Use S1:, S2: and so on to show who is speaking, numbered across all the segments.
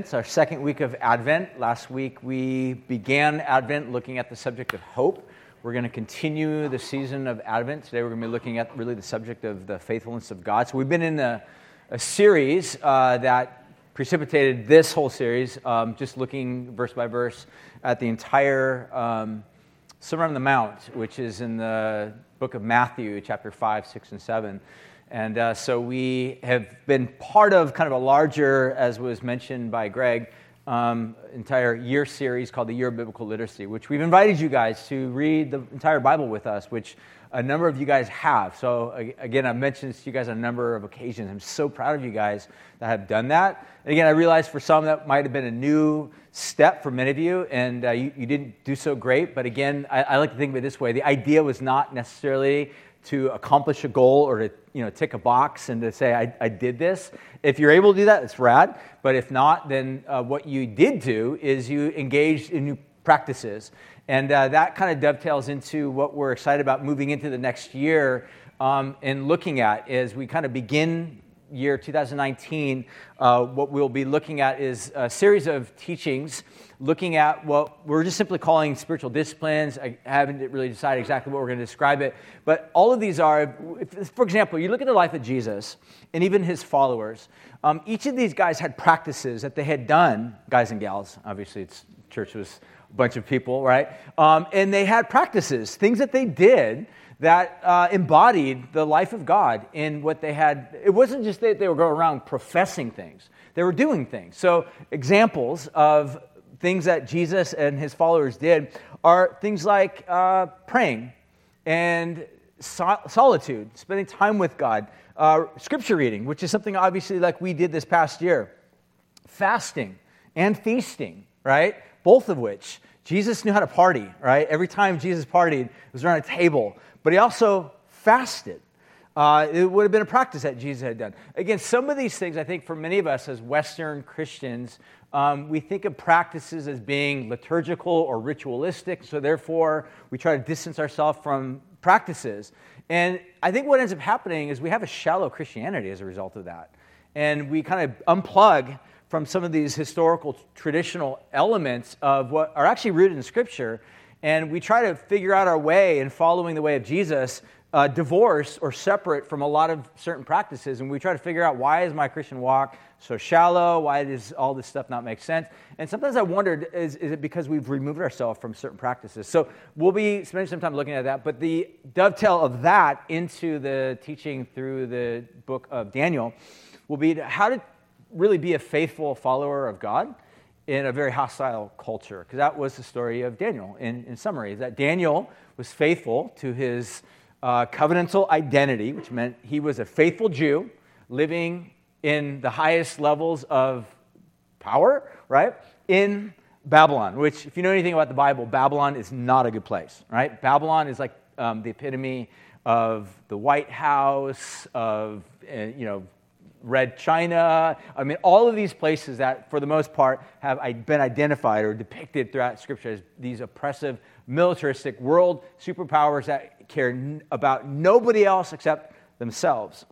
S1: It's our second week of Advent. Last week we began Advent looking at the subject of hope. We're going to continue the season of Advent. Today we're going to be looking at really the subject of the faithfulness of God. So we've been in a, a series uh, that precipitated this whole series, um, just looking verse by verse at the entire um, Sermon on the Mount, which is in the book of Matthew, chapter 5, 6, and 7. And uh, so we have been part of kind of a larger, as was mentioned by Greg, um, entire year series called the Year of Biblical Literacy, which we've invited you guys to read the entire Bible with us, which a number of you guys have. So, again, I've mentioned this to you guys on a number of occasions. I'm so proud of you guys that have done that. And again, I realize for some that might have been a new step for many of you, and uh, you, you, didn't do so great. But again, I, I like to think of it this way the idea was not necessarily to accomplish a goal or to you know tick a box and to say I, I did this. If you're able to do that it's rad. But if not then uh, what you did do is you engaged in new practices. And uh, that kind of dovetails into what we're excited about moving into the next year um, and looking at as we kind of begin year 2019 uh, what we'll be looking at is a series of teachings looking at what we're just simply calling spiritual disciplines. I haven't really decided exactly what we're going to describe it, but all of these are, for example, you look at the life of Jesus and even his followers. Um, each of these guys had practices that they had done, guys and gals. Obviously, it's church was a bunch of people, right? Um, and they had practices, things that they did that uh, embodied the life of God in what they had. It wasn't just that they were going around professing things, they were doing things. So, examples of things that Jesus and his followers did are things like uh, praying and so- solitude, spending time with God, uh, scripture reading, which is something obviously like we did this past year, fasting and feasting, right? Both of which Jesus knew how to party, right? Every time Jesus partied, it was around a table, but he also fasted. Uh, it would have been a practice that Jesus had done. Again, some of these things, I think, for many of us as Western Christians, um, we think of practices as being liturgical or ritualistic, so therefore we try to distance ourselves from practices. And I think what ends up happening is we have a shallow Christianity as a result of that. And we kind of unplug from some of these historical, traditional elements of what are actually rooted in Scripture, and we try to figure out our way in following the way of Jesus uh, divorce or separate from a lot of certain practices, and we try to figure out why is my Christian walk so shallow? Why does all this stuff not make sense? And sometimes I wondered, is, is it because we've removed ourselves from certain practices? So we'll be spending some time looking at that, but the dovetail of that into the teaching through the book of Daniel will be how to really be a faithful follower of God in a very hostile culture, because that was the story of Daniel in, in summary, that Daniel was faithful to his uh, covenantal identity, which meant he was a faithful Jew living in the highest levels of power, right? In Babylon, which, if you know anything about the Bible, Babylon is not a good place, right? Babylon is like um, the epitome of the White House, of, uh, you know, red China. I mean, all of these places that, for the most part, have been identified or depicted throughout Scripture as these oppressive, militaristic world superpowers that care about nobody else except themselves.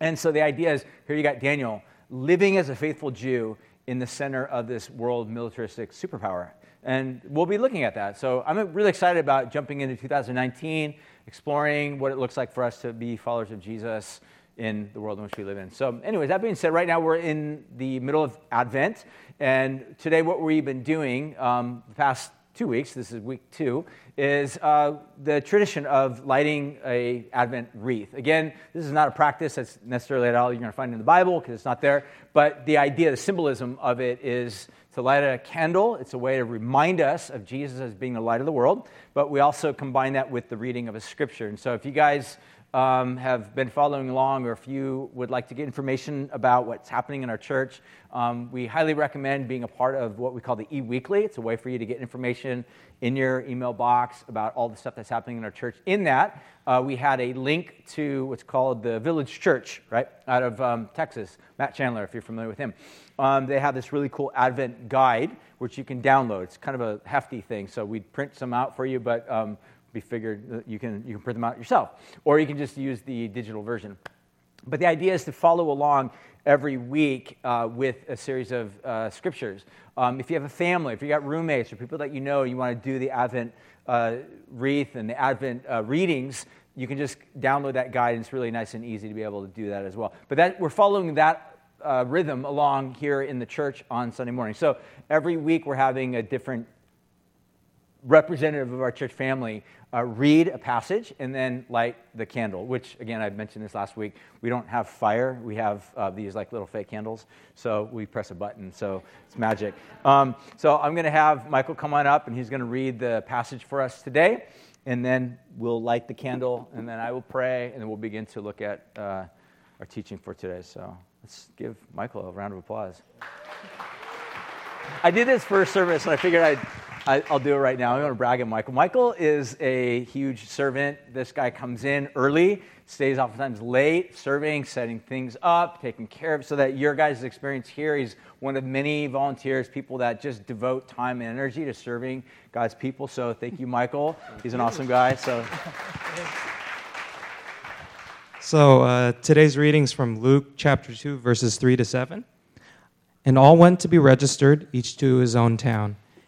S1: And so the idea is here you got Daniel living as a faithful Jew in the center of this world militaristic superpower. And we'll be looking at that. So I'm really excited about jumping into 2019, exploring what it looks like for us to be followers of Jesus in the world in which we live in. So, anyways, that being said, right now we're in the middle of Advent. And today, what we've been doing um, the past two weeks, this is week two, is uh, the tradition of lighting a Advent wreath. Again, this is not a practice that's necessarily at all you're going to find in the Bible because it's not there, but the idea, the symbolism of it is to light a candle. It's a way to remind us of Jesus as being the light of the world, but we also combine that with the reading of a scripture. And so if you guys um, have been following along, or if you would like to get information about what's happening in our church, um, we highly recommend being a part of what we call the e Weekly. It's a way for you to get information in your email box about all the stuff that's happening in our church. In that, uh, we had a link to what's called the Village Church, right, out of um, Texas. Matt Chandler, if you're familiar with him. Um, they have this really cool Advent guide, which you can download. It's kind of a hefty thing, so we'd print some out for you, but um, be figured you can, you can print them out yourself. Or you can just use the digital version. But the idea is to follow along every week uh, with a series of uh, scriptures. Um, if you have a family, if you got roommates or people that you know, you want to do the Advent uh, wreath and the Advent uh, readings, you can just download that guide. And it's really nice and easy to be able to do that as well. But that, we're following that uh, rhythm along here in the church on Sunday morning. So every week we're having a different representative of our church family uh, read a passage and then light the candle, which, again, I mentioned this last week. We don't have fire. We have uh, these like little fake candles. So we press a button. So it's magic. Um, so I'm going to have Michael come on up and he's going to read the passage for us today. And then we'll light the candle and then I will pray and then we'll begin to look at uh, our teaching for today. So let's give Michael a round of applause. I did this first service and I figured I'd I, will do it right now. I'm going to brag at Michael. Michael is a huge servant. This guy comes in early, stays oftentimes late, serving, setting things up, taking care of, so that your guys' experience here, he's one of many volunteers, people that just devote time and energy to serving God's people. So thank you, Michael. He's an awesome guy. So.
S2: So uh, today's readings from Luke chapter 2, verses 3 to 7. And all went to be registered, each to his own town.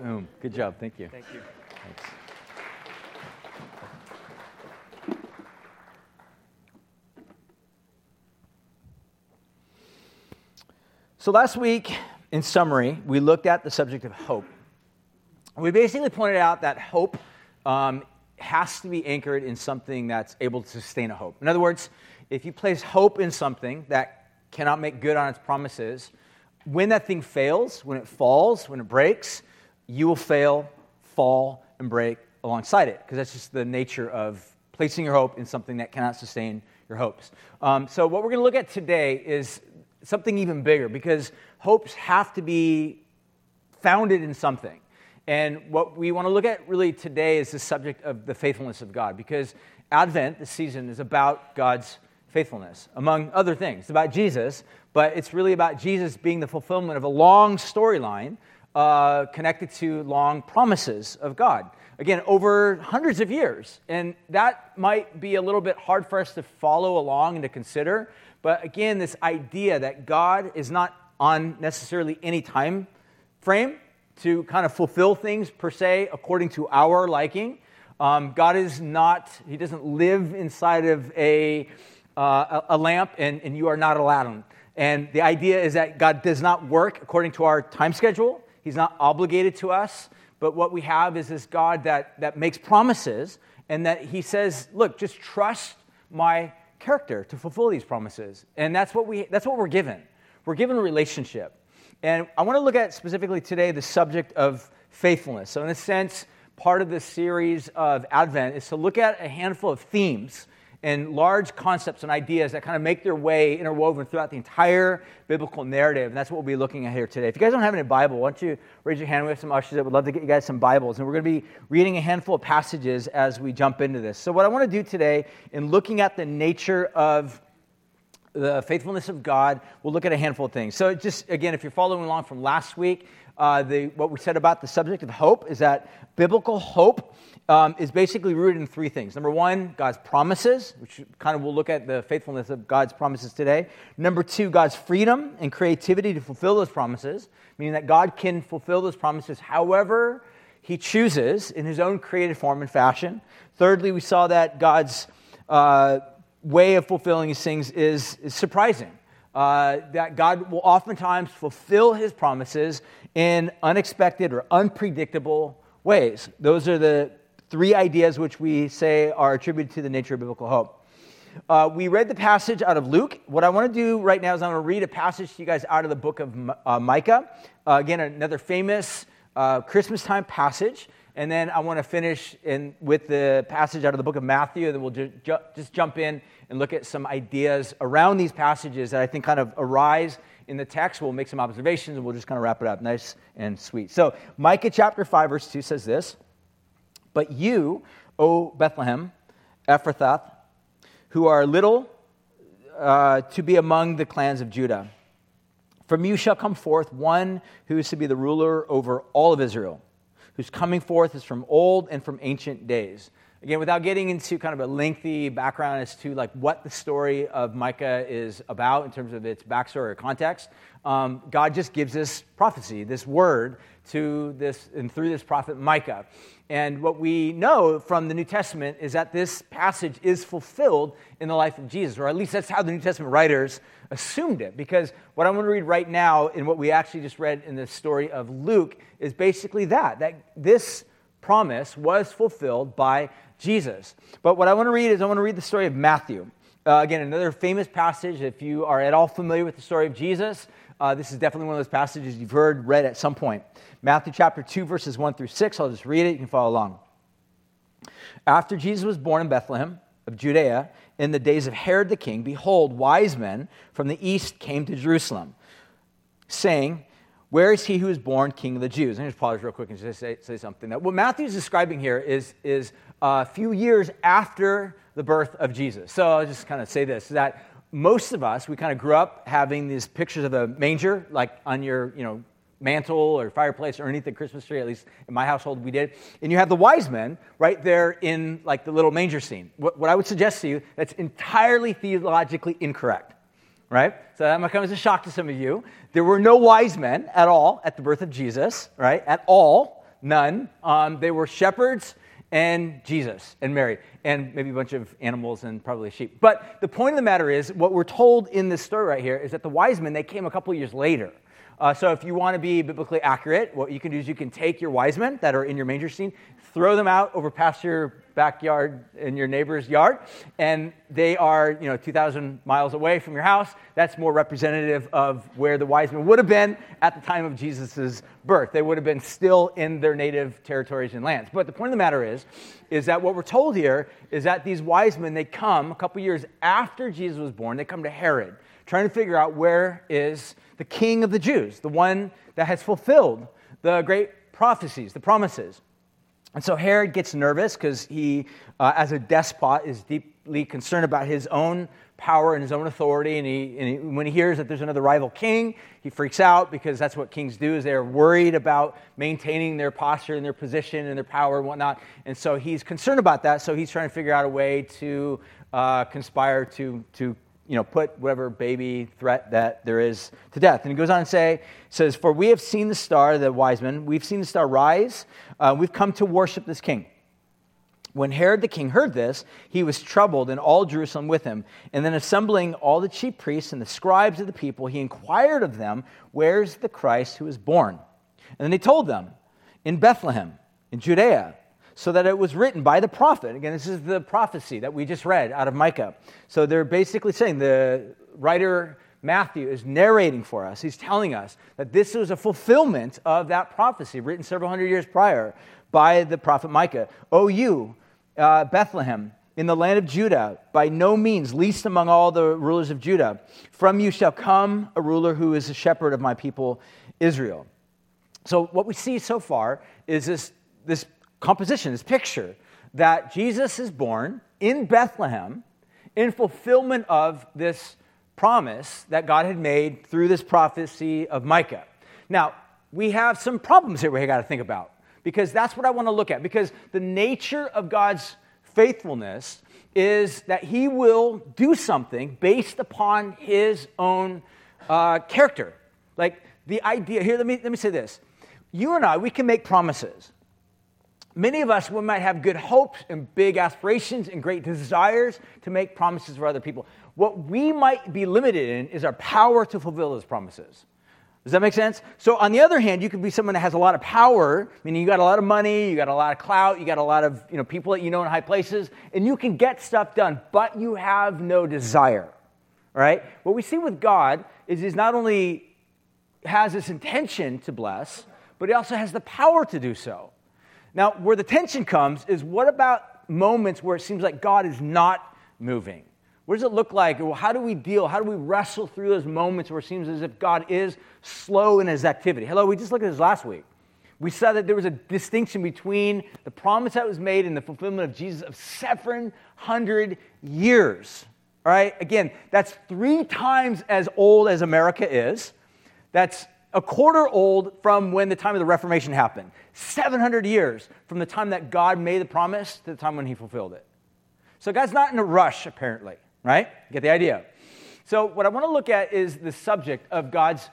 S1: Boom. Good job. Thank you.
S2: Thank you. Thanks.
S1: So, last week, in summary, we looked at the subject of hope. We basically pointed out that hope um, has to be anchored in something that's able to sustain a hope. In other words, if you place hope in something that cannot make good on its promises, when that thing fails, when it falls, when it breaks, you will fail, fall, and break alongside it, because that's just the nature of placing your hope in something that cannot sustain your hopes. Um, so, what we're going to look at today is something even bigger, because hopes have to be founded in something. And what we want to look at really today is the subject of the faithfulness of God, because Advent, this season, is about God's faithfulness, among other things. It's about Jesus, but it's really about Jesus being the fulfillment of a long storyline uh, connected to long promises of God. Again, over hundreds of years. And that might be a little bit hard for us to follow along and to consider. But again, this idea that God is not on necessarily any time frame to kind of fulfill things per se according to our liking. Um, God is not, He doesn't live inside of a, uh, a lamp and, and you are not a Aladdin. And the idea is that God does not work according to our time schedule. He's not obligated to us, but what we have is this God that, that makes promises and that He says, look, just trust my character to fulfill these promises. And that's what, we, that's what we're given. We're given a relationship. And I want to look at specifically today the subject of faithfulness. So, in a sense, part of this series of Advent is to look at a handful of themes and large concepts and ideas that kind of make their way interwoven throughout the entire biblical narrative. And that's what we'll be looking at here today. If you guys don't have any Bible, why don't you raise your hand? We have some ushers that would love to get you guys some Bibles. And we're going to be reading a handful of passages as we jump into this. So, what I want to do today in looking at the nature of the faithfulness of God, we'll look at a handful of things. So, just again, if you're following along from last week, uh, the, what we said about the subject of hope is that biblical hope um, is basically rooted in three things. Number one, God's promises, which kind of we'll look at the faithfulness of God's promises today. Number two, God's freedom and creativity to fulfill those promises, meaning that God can fulfill those promises however He chooses in His own created form and fashion. Thirdly, we saw that God's uh, way of fulfilling these things is, is surprising. Uh, that God will oftentimes fulfill His promises in unexpected or unpredictable ways. Those are the three ideas which we say are attributed to the nature of biblical hope. Uh, we read the passage out of Luke. What I want to do right now is I'm going to read a passage to you guys out of the book of uh, Micah. Uh, again, another famous uh, Christmas time passage. And then I want to finish in, with the passage out of the book of Matthew, and then we'll ju- ju- just jump in and look at some ideas around these passages that I think kind of arise in the text. We'll make some observations and we'll just kind of wrap it up nice and sweet. So, Micah chapter 5, verse 2 says this But you, O Bethlehem, Ephrathah, who are little uh, to be among the clans of Judah, from you shall come forth one who is to be the ruler over all of Israel, whose coming forth is from old and from ancient days. Again, without getting into kind of a lengthy background as to like what the story of Micah is about in terms of its backstory or context, um, God just gives this prophecy, this word to this and through this prophet Micah. And what we know from the New Testament is that this passage is fulfilled in the life of Jesus, or at least that's how the New Testament writers assumed it. Because what I'm going to read right now, in what we actually just read in the story of Luke, is basically that that this promise was fulfilled by Jesus. But what I want to read is I want to read the story of Matthew. Uh, again, another famous passage. If you are at all familiar with the story of Jesus, uh, this is definitely one of those passages you've heard read at some point. Matthew chapter 2, verses 1 through 6. I'll just read it. You can follow along. After Jesus was born in Bethlehem of Judea, in the days of Herod the king, behold, wise men from the east came to Jerusalem, saying, where is he who is born king of the Jews? Let me just pause real quick and just say, say something. That what Matthew is describing here is, is a few years after the birth of Jesus. So I'll just kind of say this that most of us, we kind of grew up having these pictures of a manger, like on your, you know, mantle or fireplace or underneath the Christmas tree, at least in my household we did. And you have the wise men right there in like the little manger scene. What, what I would suggest to you, that's entirely theologically incorrect right? So that might come as a shock to some of you. There were no wise men at all at the birth of Jesus, right? At all, none. Um, they were shepherds and Jesus and Mary, and maybe a bunch of animals and probably sheep. But the point of the matter is, what we're told in this story right here is that the wise men, they came a couple years later. Uh, so if you want to be biblically accurate, what you can do is you can take your wise men that are in your manger scene, throw them out over past your backyard in your neighbor's yard, and they are, you know, 2,000 miles away from your house. That's more representative of where the wise men would have been at the time of Jesus' birth. They would have been still in their native territories and lands. But the point of the matter is, is that what we're told here is that these wise men, they come a couple years after Jesus was born, they come to Herod, trying to figure out where is the king of the Jews, the one that has fulfilled the great prophecies, the promises. And so Herod gets nervous because he, uh, as a despot, is deeply concerned about his own power and his own authority. And, he, and he, when he hears that there's another rival king, he freaks out because that's what kings do is they're worried about maintaining their posture and their position and their power and whatnot. And so he's concerned about that. So he's trying to figure out a way to uh, conspire to, to you know, put whatever baby threat that there is to death. And he goes on and say, says, For we have seen the star, the wise men, we've seen the star rise. Uh, we've come to worship this king. When Herod the king heard this, he was troubled, and all Jerusalem with him. And then, assembling all the chief priests and the scribes of the people, he inquired of them, Where's the Christ who is born? And then he told them, In Bethlehem, in Judea so that it was written by the prophet. Again, this is the prophecy that we just read out of Micah. So they're basically saying the writer Matthew is narrating for us. He's telling us that this was a fulfillment of that prophecy written several hundred years prior by the prophet Micah. O you, uh, Bethlehem, in the land of Judah, by no means least among all the rulers of Judah, from you shall come a ruler who is a shepherd of my people Israel. So, what we see so far is this, this composition, this picture that Jesus is born in Bethlehem in fulfillment of this promise that God had made through this prophecy of Micah. Now, we have some problems here we got to think about because that's what I want to look at. Because the nature of God's faithfulness is that He will do something based upon His own uh, character. Like the idea here, let me, let me say this. You and I, we can make promises. Many of us, we might have good hopes and big aspirations and great desires to make promises for other people. What we might be limited in is our power to fulfill those promises. Does that make sense? So, on the other hand, you could be someone that has a lot of power, meaning you got a lot of money, you got a lot of clout, you got a lot of you know, people that you know in high places, and you can get stuff done, but you have no desire. Right? What we see with God is He's not only has this intention to bless, but He also has the power to do so. Now, where the tension comes is what about moments where it seems like God is not moving? What does it look like? How do we deal? How do we wrestle through those moments where it seems as if God is slow in his activity? Hello, we just looked at this last week. We saw that there was a distinction between the promise that was made and the fulfillment of Jesus of 700 years. All right, again, that's three times as old as America is. That's a quarter old from when the time of the Reformation happened. 700 years from the time that God made the promise to the time when he fulfilled it. So God's not in a rush, apparently, right? Get the idea. So, what I want to look at is the subject of God's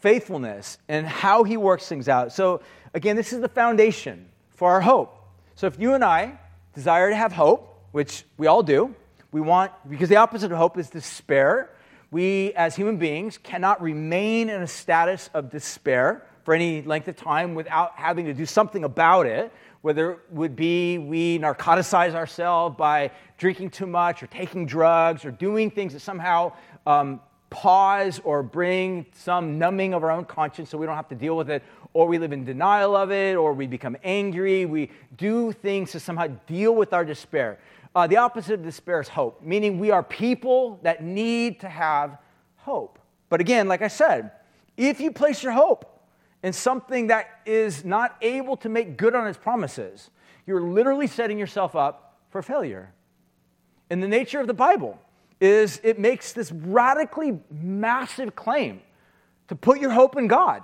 S1: faithfulness and how he works things out. So, again, this is the foundation for our hope. So, if you and I desire to have hope, which we all do, we want, because the opposite of hope is despair. We, as human beings, cannot remain in a status of despair for any length of time without having to do something about it, whether it would be we narcoticize ourselves by drinking too much or taking drugs or doing things that somehow um, pause or bring some numbing of our own conscience so we don't have to deal with it, or we live in denial of it, or we become angry. We do things to somehow deal with our despair. Uh, the opposite of despair is hope, meaning we are people that need to have hope. But again, like I said, if you place your hope in something that is not able to make good on its promises, you're literally setting yourself up for failure. And the nature of the Bible is it makes this radically massive claim to put your hope in God.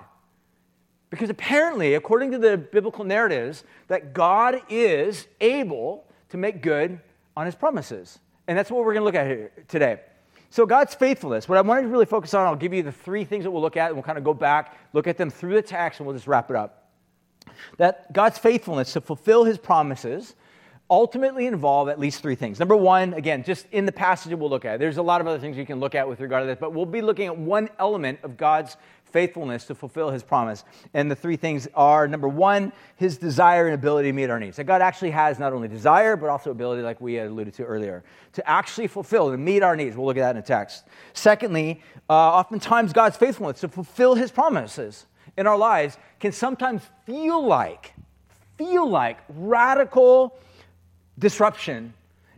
S1: Because apparently, according to the biblical narratives, that God is able to make good on his promises. And that's what we're going to look at here today. So, God's faithfulness, what I wanted to really focus on, I'll give you the three things that we'll look at, and we'll kind of go back, look at them through the text, and we'll just wrap it up. That God's faithfulness to fulfill his promises ultimately involve at least three things. Number one, again, just in the passage we'll look at, there's a lot of other things you can look at with regard to this, but we'll be looking at one element of God's faithfulness to fulfill his promise. And the three things are number one, his desire and ability to meet our needs. That God actually has not only desire, but also ability, like we had alluded to earlier, to actually fulfill and meet our needs. We'll look at that in the text. Secondly, uh, oftentimes God's faithfulness to fulfill his promises in our lives can sometimes feel like, feel like radical disruption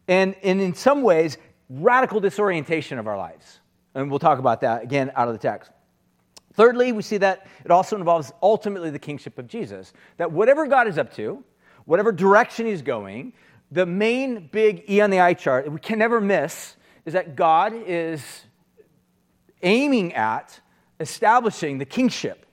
S1: and, and in some ways, radical disorientation of our lives. And we'll talk about that again out of the text. Thirdly, we see that it also involves ultimately the kingship of Jesus. That whatever God is up to, whatever direction he's going, the main big E on the I chart we can never miss is that God is aiming at establishing the kingship,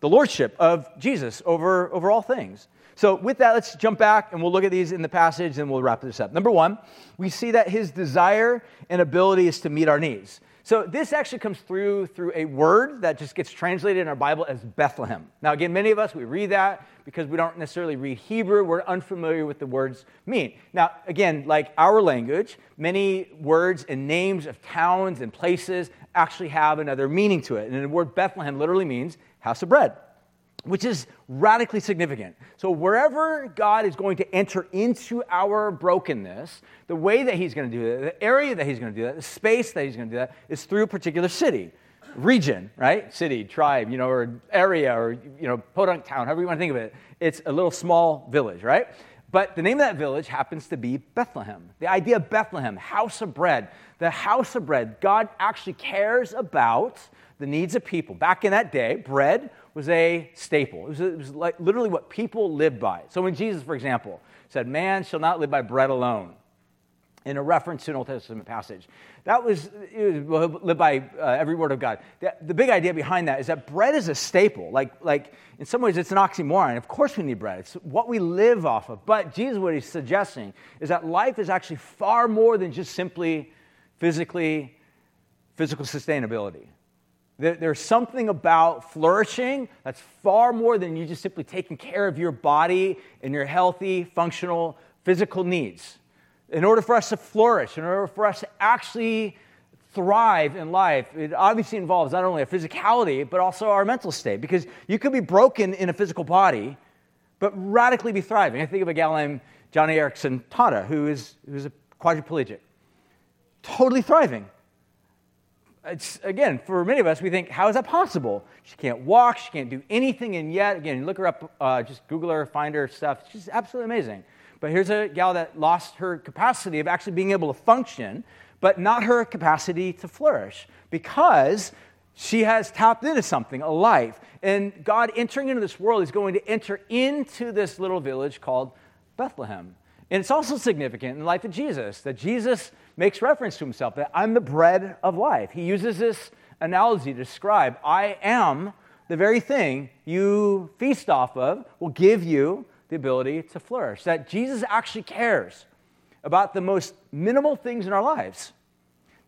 S1: the lordship of Jesus over, over all things. So, with that, let's jump back and we'll look at these in the passage and we'll wrap this up. Number one, we see that his desire and ability is to meet our needs. So, this actually comes through through a word that just gets translated in our Bible as Bethlehem. Now, again, many of us, we read that because we don't necessarily read Hebrew. We're unfamiliar with the words mean. Now, again, like our language, many words and names of towns and places actually have another meaning to it. And the word Bethlehem literally means house of bread which is radically significant. So, wherever God is going to enter into our brokenness, the way that He's going to do that, the area that He's going to do that, the space that He's going to do that is through a particular city, region, right? City, tribe, you know, or area, or, you know, podunk town, however you want to think of it. It's a little small village, right? But the name of that village happens to be Bethlehem. The idea of Bethlehem, house of bread, the house of bread, God actually cares about the needs of people. Back in that day, bread was a staple. It was, it was like literally what people lived by. So when Jesus, for example, said, Man shall not live by bread alone, in a reference to an Old Testament passage, that was, it was live by uh, every word of God. The, the, big idea behind that is that bread is a staple. Like, like, in some ways, it's an oxymoron. Of course, we need bread, it's what we live off of. But Jesus, what he's suggesting is that life is actually far more than just simply physically, physical sustainability. There's something about flourishing that's far more than you just simply taking care of your body and your healthy, functional, physical needs. In order for us to flourish, in order for us to actually thrive in life, it obviously involves not only a physicality, but also our mental state. Because you could be broken in a physical body, but radically be thriving. I think of a gal named Joni Eareckson Tada, who is, who is a quadriplegic, totally thriving it's, again, for many of us, we think, how is that possible? She can't walk, she can't do anything, and yet, again, look her up, uh, just Google her, find her stuff. She's absolutely amazing. But here's a gal that lost her capacity of actually being able to function, but not her capacity to flourish because she has tapped into something, a life. And God entering into this world is going to enter into this little village called Bethlehem. And it's also significant in the life of Jesus that Jesus makes reference to himself that I'm the bread of life. He uses this analogy to describe I am the very thing you feast off of, will give you the ability to flourish. That Jesus actually cares about the most minimal things in our lives.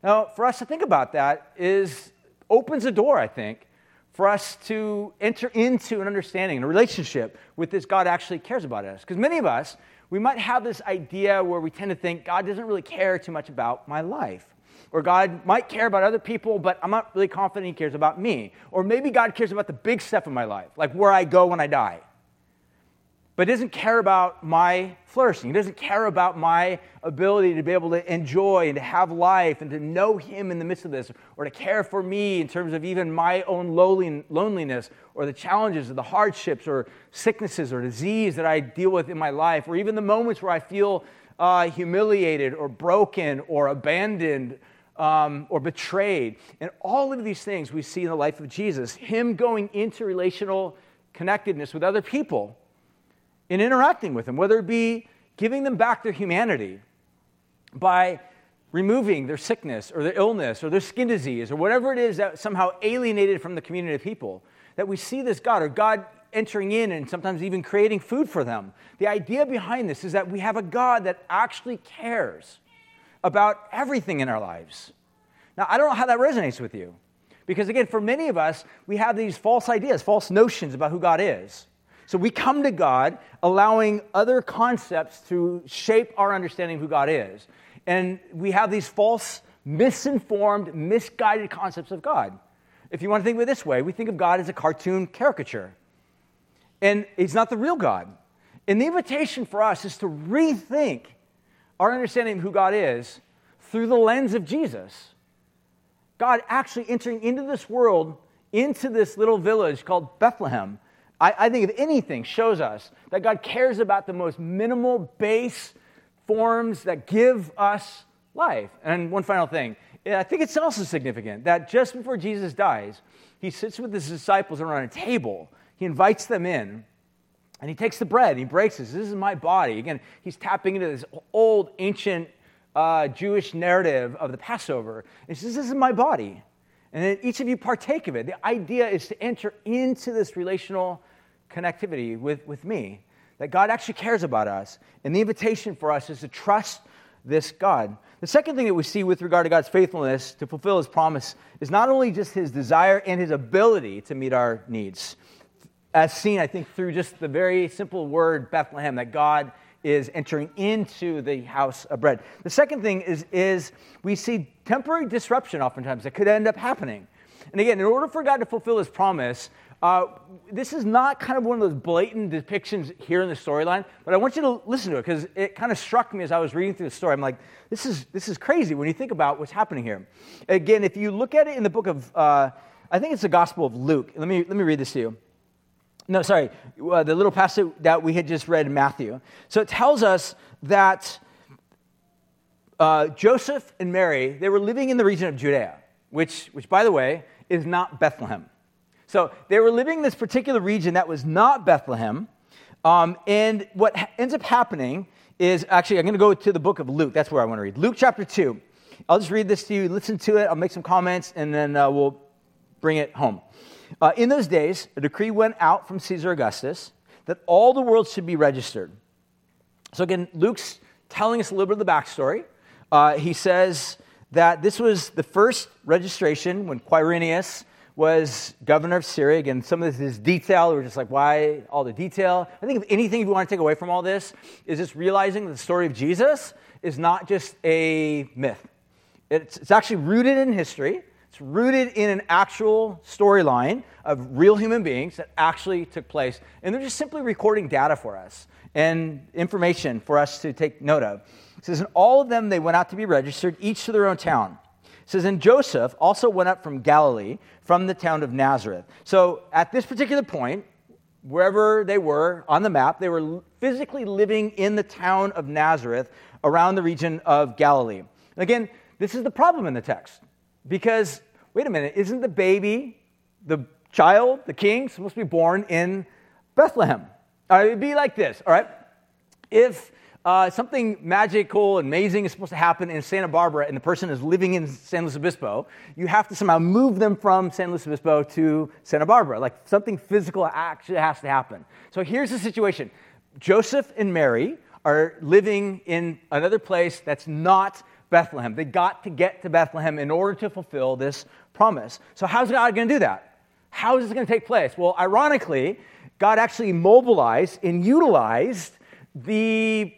S1: Now, for us to think about that is opens a door, I think, for us to enter into an understanding and a relationship with this God actually cares about us. Because many of us, we might have this idea where we tend to think God doesn't really care too much about my life. Or God might care about other people, but I'm not really confident He cares about me. Or maybe God cares about the big stuff in my life, like where I go when I die but doesn't care about my flourishing. He doesn't care about my ability to be able to enjoy and to have life and to know Him in the midst of this, or to care for me in terms of even my own loneliness, or the challenges, or the hardships, or sicknesses, or disease that I deal with in my life, or even the moments where I feel uh, humiliated, or broken, or abandoned. Um, or betrayed. And all of these things we see in the life of Jesus, Him going into relational connectedness with other people in interacting with them, whether it be giving them back their humanity by removing their sickness or their illness or their skin disease or whatever it is that somehow alienated from the community of people, that we see this God or God entering in and sometimes even creating food for them. The idea behind this is that we have a God that actually cares about everything in our lives. Now, I don't know how that resonates with you. Because again, for many of us, we have these false ideas, false notions about who God is. So we come to God allowing other concepts to shape our understanding of who God is. And we have these false, misinformed, misguided concepts of God. If you want to think of it this way, we think of God as a cartoon caricature. And he's not the real God. And the invitation for us is to rethink our understanding of who God is through the lens of Jesus. God actually entering into this world, into this little village called Bethlehem, I, I think if anything shows us that God cares about the most minimal base forms that give us life. And one final thing I think it's also significant that just before Jesus dies, he sits with his disciples around a table. He invites them in, and he takes the bread and he breaks it. This is my body. Again, he's tapping into this old, ancient uh, Jewish narrative of the Passover. And he says, This is my body. And then each of you partake of it. The idea is to enter into this relational connectivity with, with me, that God actually cares about us. And the invitation for us is to trust this God. The second thing that we see with regard to God's faithfulness to fulfill his promise is not only just his desire and his ability to meet our needs, as seen, I think, through just the very simple word Bethlehem, that God is entering into the house of bread. The second thing is, is we see temporary disruption oftentimes that could end up happening. And again, in order for God to fulfill his promise, uh, this is not kind of one of those blatant depictions here in the storyline, but I want you to listen to it because it kind of struck me as I was reading through the story. I'm like, this is, this is crazy when you think about what's happening here. Again, if you look at it in the book of, uh, I think it's the Gospel of Luke. Let me, let me read this to you. No, sorry, uh, the little passage that we had just read in Matthew. So it tells us that uh, Joseph and Mary, they were living in the region of Judea, which, which, by the way, is not Bethlehem. So they were living in this particular region that was not Bethlehem. Um, and what ha- ends up happening is actually, I'm going to go to the book of Luke. That's where I want to read. Luke chapter 2. I'll just read this to you, listen to it, I'll make some comments, and then uh, we'll bring it home. Uh, in those days, a decree went out from Caesar Augustus that all the world should be registered. So, again, Luke's telling us a little bit of the backstory. Uh, he says that this was the first registration when Quirinius was governor of Syria. Again, some of this is detail. We're just like, why all the detail? I think if anything you want to take away from all this is just realizing that the story of Jesus is not just a myth. It's, it's actually rooted in history. It's rooted in an actual storyline of real human beings that actually took place. And they're just simply recording data for us and information for us to take note of. It says, In all of them they went out to be registered, each to their own town. It says, And Joseph also went up from Galilee, from the town of Nazareth. So at this particular point, wherever they were on the map, they were physically living in the town of Nazareth around the region of Galilee. Again, this is the problem in the text because, wait a minute, isn't the baby, the child, the king, supposed to be born in Bethlehem? Right, it'd be like this, all right? If uh, something magical and amazing is supposed to happen in Santa Barbara and the person is living in San Luis Obispo, you have to somehow move them from San Luis Obispo to Santa Barbara. Like something physical actually has to happen. So here's the situation Joseph and Mary are living in another place that's not Bethlehem. They got to get to Bethlehem in order to fulfill this promise. So, how's God going to do that? How is this going to take place? Well, ironically, God actually mobilized and utilized the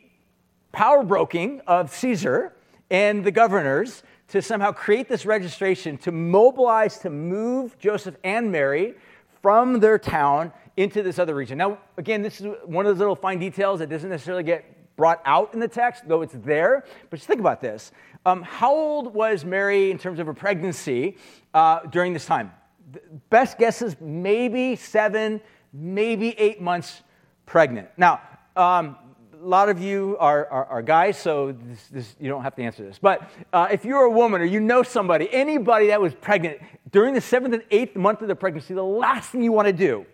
S1: power broking of Caesar and the governors to somehow create this registration to mobilize to move Joseph and Mary from their town into this other region. Now, again, this is one of those little fine details that doesn't necessarily get brought out in the text, though it's there. But just think about this. Um, how old was Mary in terms of her pregnancy uh, during this time? Best guess is maybe seven, maybe eight months pregnant. Now, um, lot of you are, are, are guys, so this, this, you don't have to answer this. But uh, if you're a woman or you know somebody, anybody that was pregnant during the seventh and eighth month of their pregnancy, the last thing you want to do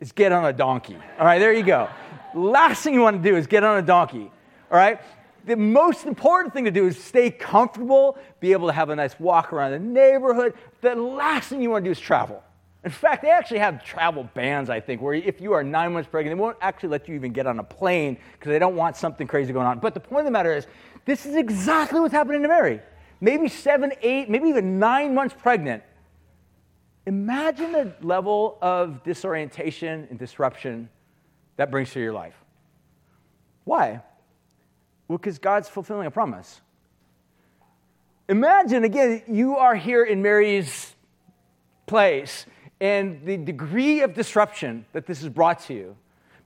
S1: is get on a donkey. All right, there you go. last thing you want to do is get on a donkey. All right? The most important thing to do is stay comfortable, be able to have a nice walk around the neighborhood. The last thing you want to do is travel. In fact, they actually have travel bans, I think, where if you are nine months pregnant, they won't actually let you even get on a plane because they don't want something crazy going on. But the point of the matter is, this is exactly what's happening to Mary. Maybe seven, eight, maybe even nine months pregnant. Imagine the level of disorientation and disruption that brings to your life. Why? Well, because God's fulfilling a promise. Imagine, again, you are here in Mary's place and the degree of disruption that this has brought to you.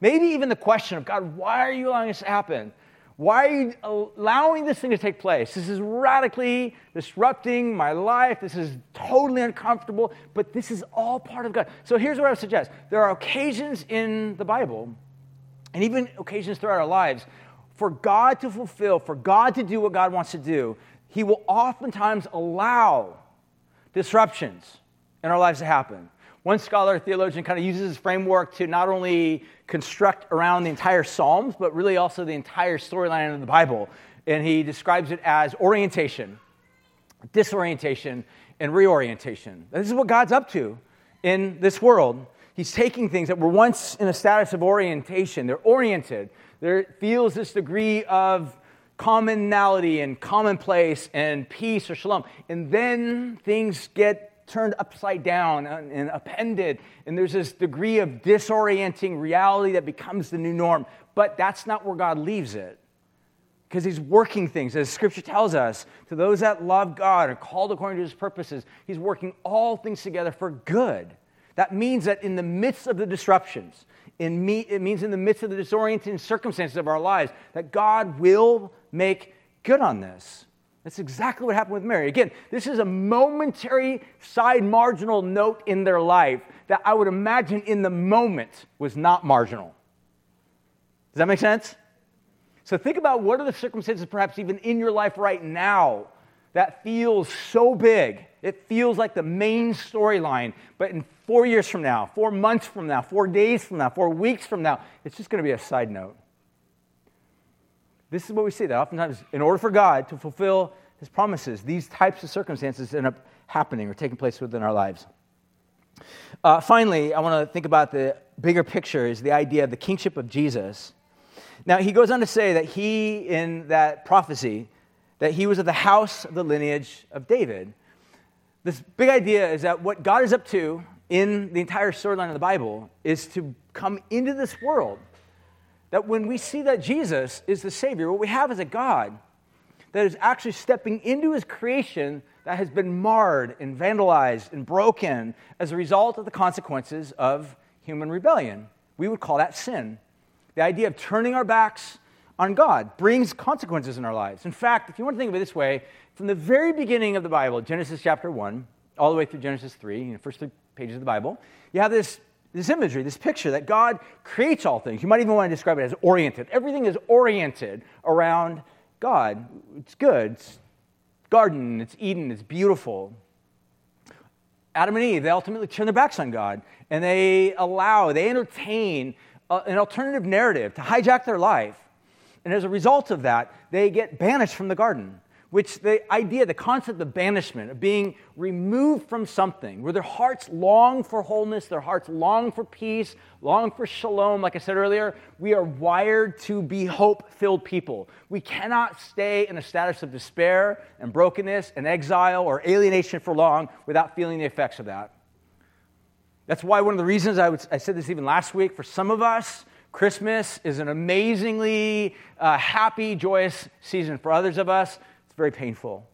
S1: Maybe even the question of, God, why are you allowing this to happen? Why are you allowing this thing to take place? This is radically disrupting my life. This is totally uncomfortable, but this is all part of God. So here's what I would suggest there are occasions in the Bible, and even occasions throughout our lives, for God to fulfill, for God to do what God wants to do, He will oftentimes allow disruptions in our lives to happen. One scholar, theologian, kind of uses this framework to not only construct around the entire Psalms, but really also the entire storyline of the Bible. And he describes it as orientation, disorientation, and reorientation. This is what God's up to in this world. He's taking things that were once in a status of orientation, they're oriented. There feels this degree of commonality and commonplace and peace or shalom. And then things get turned upside down and appended, and there's this degree of disorienting reality that becomes the new norm. But that's not where God leaves it. Because he's working things, as scripture tells us, to those that love God and called according to his purposes, he's working all things together for good. That means that in the midst of the disruptions, in me, it means in the midst of the disorienting circumstances of our lives, that God will make good on this. That's exactly what happened with Mary. Again, this is a momentary side marginal note in their life that I would imagine in the moment was not marginal. Does that make sense? So think about what are the circumstances, perhaps even in your life right now, that feels so big. It feels like the main storyline, but in four years from now, four months from now, four days from now, four weeks from now, it's just going to be a side note. This is what we see that oftentimes, in order for God to fulfill his promises, these types of circumstances end up happening or taking place within our lives. Uh, finally, I want to think about the bigger picture is the idea of the kingship of Jesus. Now, he goes on to say that he, in that prophecy, that he was of the house of the lineage of David. This big idea is that what God is up to in the entire storyline of the Bible is to come into this world that when we see that Jesus is the Savior, what we have is a God that is actually stepping into his creation that has been marred and vandalized and broken as a result of the consequences of human rebellion. We would call that sin. The idea of turning our backs on God brings consequences in our lives. In fact, if you want to think of it this way, from the very beginning of the Bible, Genesis chapter 1, all the way through Genesis 3, the first three pages of the Bible, you have this, this imagery, this picture that God creates all things. You might even want to describe it as oriented. Everything is oriented around God. It's good, it's garden, it's Eden, it's beautiful. Adam and Eve, they ultimately turn their backs on God and they allow, they entertain uh, an alternative narrative to hijack their life. And as a result of that, they get banished from the garden which the idea, the concept of banishment, of being removed from something, where their hearts long for wholeness, their hearts long for peace, long for shalom, like I said earlier, we are wired to be hope filled people. We cannot stay in a status of despair and brokenness and exile or alienation for long without feeling the effects of that. That's why one of the reasons I, would, I said this even last week, for some of us, Christmas is an amazingly uh, happy, joyous season. For others of us, very painful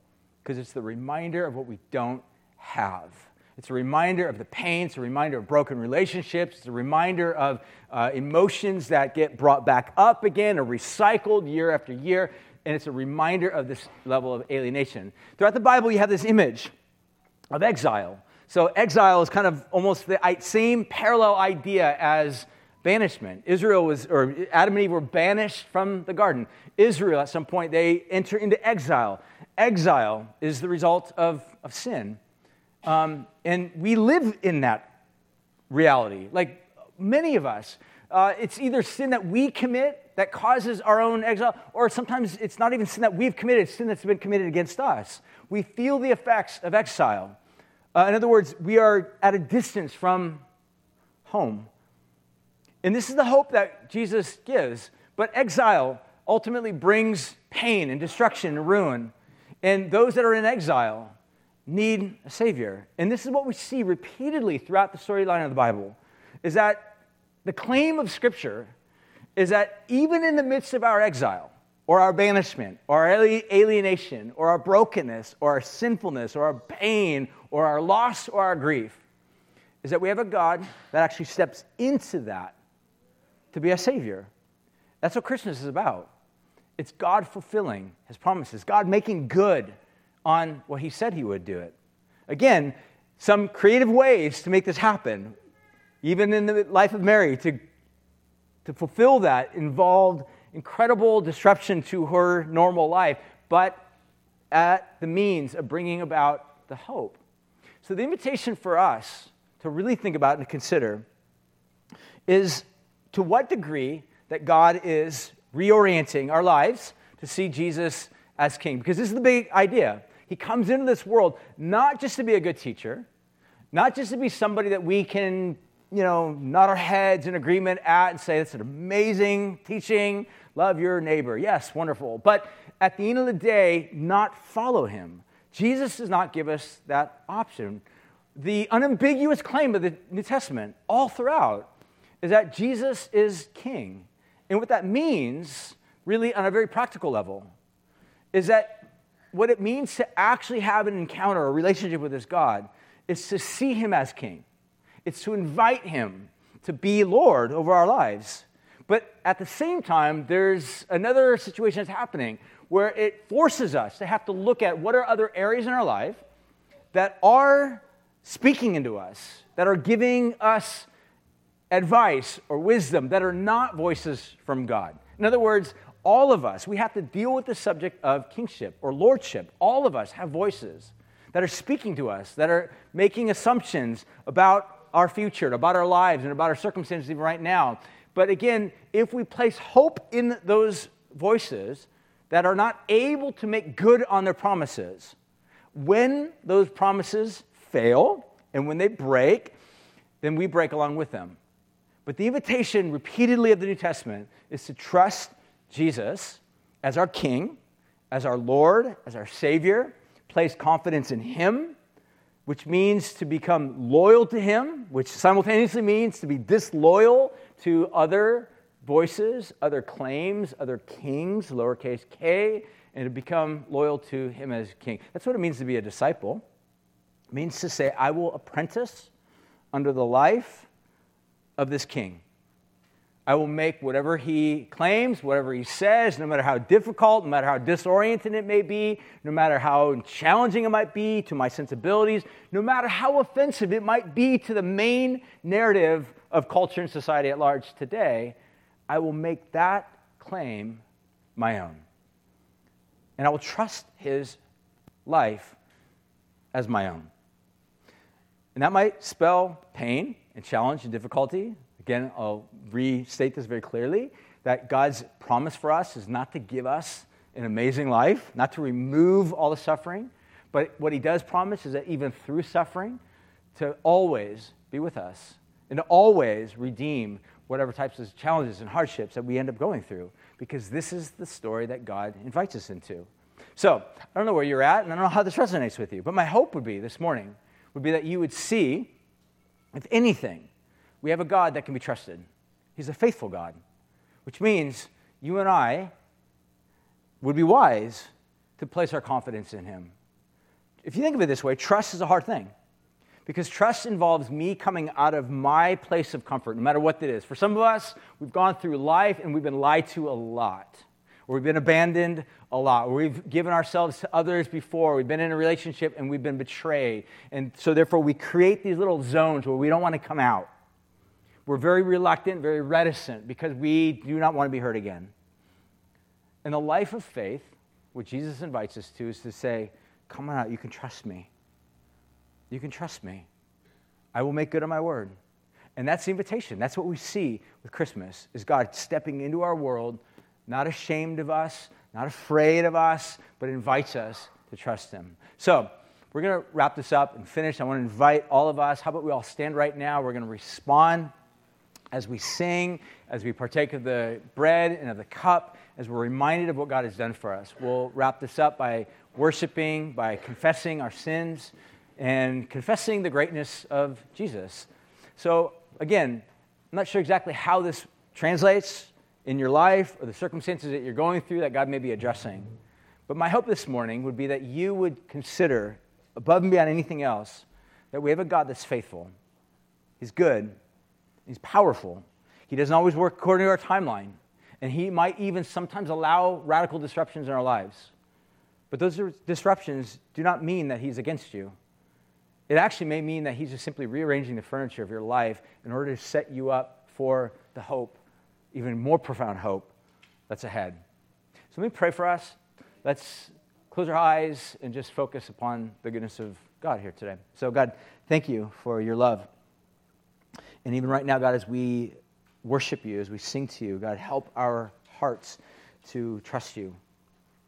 S1: because it's the reminder of what we don't have. It's a reminder of the pain. It's a reminder of broken relationships. It's a reminder of uh, emotions that get brought back up again or recycled year after year. And it's a reminder of this level of alienation. Throughout the Bible, you have this image of exile. So, exile is kind of almost the same parallel idea as banishment. Israel was, or Adam and Eve were banished from the garden. Israel, at some point, they enter into exile. Exile is the result of, of sin. Um, and we live in that reality. Like many of us, uh, it's either sin that we commit that causes our own exile, or sometimes it's not even sin that we've committed, it's sin that's been committed against us. We feel the effects of exile. Uh, in other words, we are at a distance from home. And this is the hope that Jesus gives. But exile ultimately brings pain and destruction and ruin. And those that are in exile need a savior. And this is what we see repeatedly throughout the storyline of the Bible is that the claim of scripture is that even in the midst of our exile or our banishment or our alienation or our brokenness or our sinfulness or our pain or our loss or our grief is that we have a God that actually steps into that to be a Savior. That's what Christmas is about. It's God fulfilling His promises, God making good on what He said He would do it. Again, some creative ways to make this happen, even in the life of Mary, to, to fulfill that involved incredible disruption to her normal life, but at the means of bringing about the hope. So, the invitation for us to really think about and consider is to what degree that God is reorienting our lives to see Jesus as king. Because this is the big idea. He comes into this world not just to be a good teacher, not just to be somebody that we can, you know, nod our heads in agreement at and say, that's an amazing teaching, love your neighbor. Yes, wonderful. But at the end of the day, not follow him. Jesus does not give us that option. The unambiguous claim of the New Testament all throughout is that Jesus is king. And what that means, really on a very practical level, is that what it means to actually have an encounter, a relationship with this God, is to see him as king. It's to invite him to be Lord over our lives. But at the same time, there's another situation that's happening where it forces us to have to look at what are other areas in our life that are speaking into us, that are giving us advice or wisdom that are not voices from God. In other words, all of us, we have to deal with the subject of kingship or lordship. All of us have voices that are speaking to us, that are making assumptions about our future, about our lives, and about our circumstances even right now. But again, if we place hope in those voices that are not able to make good on their promises, when those promises fail and when they break, then we break along with them. But the invitation repeatedly of the New Testament is to trust Jesus as our King, as our Lord, as our Savior, place confidence in Him, which means to become loyal to Him, which simultaneously means to be disloyal to other voices, other claims, other kings, lowercase k, and to become loyal to Him as King. That's what it means to be a disciple. It means to say, I will apprentice under the life of this king. I will make whatever he claims, whatever he says, no matter how difficult, no matter how disoriented it may be, no matter how challenging it might be to my sensibilities, no matter how offensive it might be to the main narrative of culture and society at large today, I will make that claim my own. And I will trust his life as my own. And that might spell pain and challenge and difficulty. Again, I'll restate this very clearly that God's promise for us is not to give us an amazing life, not to remove all the suffering, but what He does promise is that even through suffering, to always be with us and to always redeem whatever types of challenges and hardships that we end up going through, because this is the story that God invites us into. So, I don't know where you're at, and I don't know how this resonates with you, but my hope would be this morning would be that you would see, if anything, we have a God that can be trusted. He's a faithful God, which means you and I would be wise to place our confidence in Him. If you think of it this way, trust is a hard thing because trust involves me coming out of my place of comfort, no matter what it is. For some of us, we've gone through life and we've been lied to a lot we've been abandoned a lot, we've given ourselves to others before, we've been in a relationship and we've been betrayed. And so, therefore, we create these little zones where we don't want to come out. We're very reluctant, very reticent because we do not want to be hurt again. And the life of faith, what Jesus invites us to, is to say, Come on out, you can trust me. You can trust me. I will make good on my word. And that's the invitation. That's what we see with Christmas, is God stepping into our world not ashamed of us, not afraid of us, but invites us to trust Him. So, we're going to wrap this up and finish. I want to invite all of us. How about we all stand right now? We're going to respond as we sing, as we partake of the bread and of the cup, as we're reminded of what God has done for us. We'll wrap this up by worshiping, by confessing our sins, and confessing the greatness of Jesus. So, again, I'm not sure exactly how this translates in your life or the circumstances that you're going through that God may be addressing. But my hope this morning would be that you would consider, above and beyond anything else, that we have a God that's faithful. He's good, He's powerful. He doesn't always work according to our timeline, and He might even sometimes allow radical disruptions in our lives. But those disruptions do not mean that He's against you. It actually may mean that He's just simply rearranging the furniture of your life in order to set you up for the hope even more profound hope that's ahead. So let me pray for us. Let's close our eyes and just focus upon the goodness of God here today. So, God, thank you for your love. And even right now, God, as we worship you, as we sing to you, God, help our hearts to trust you.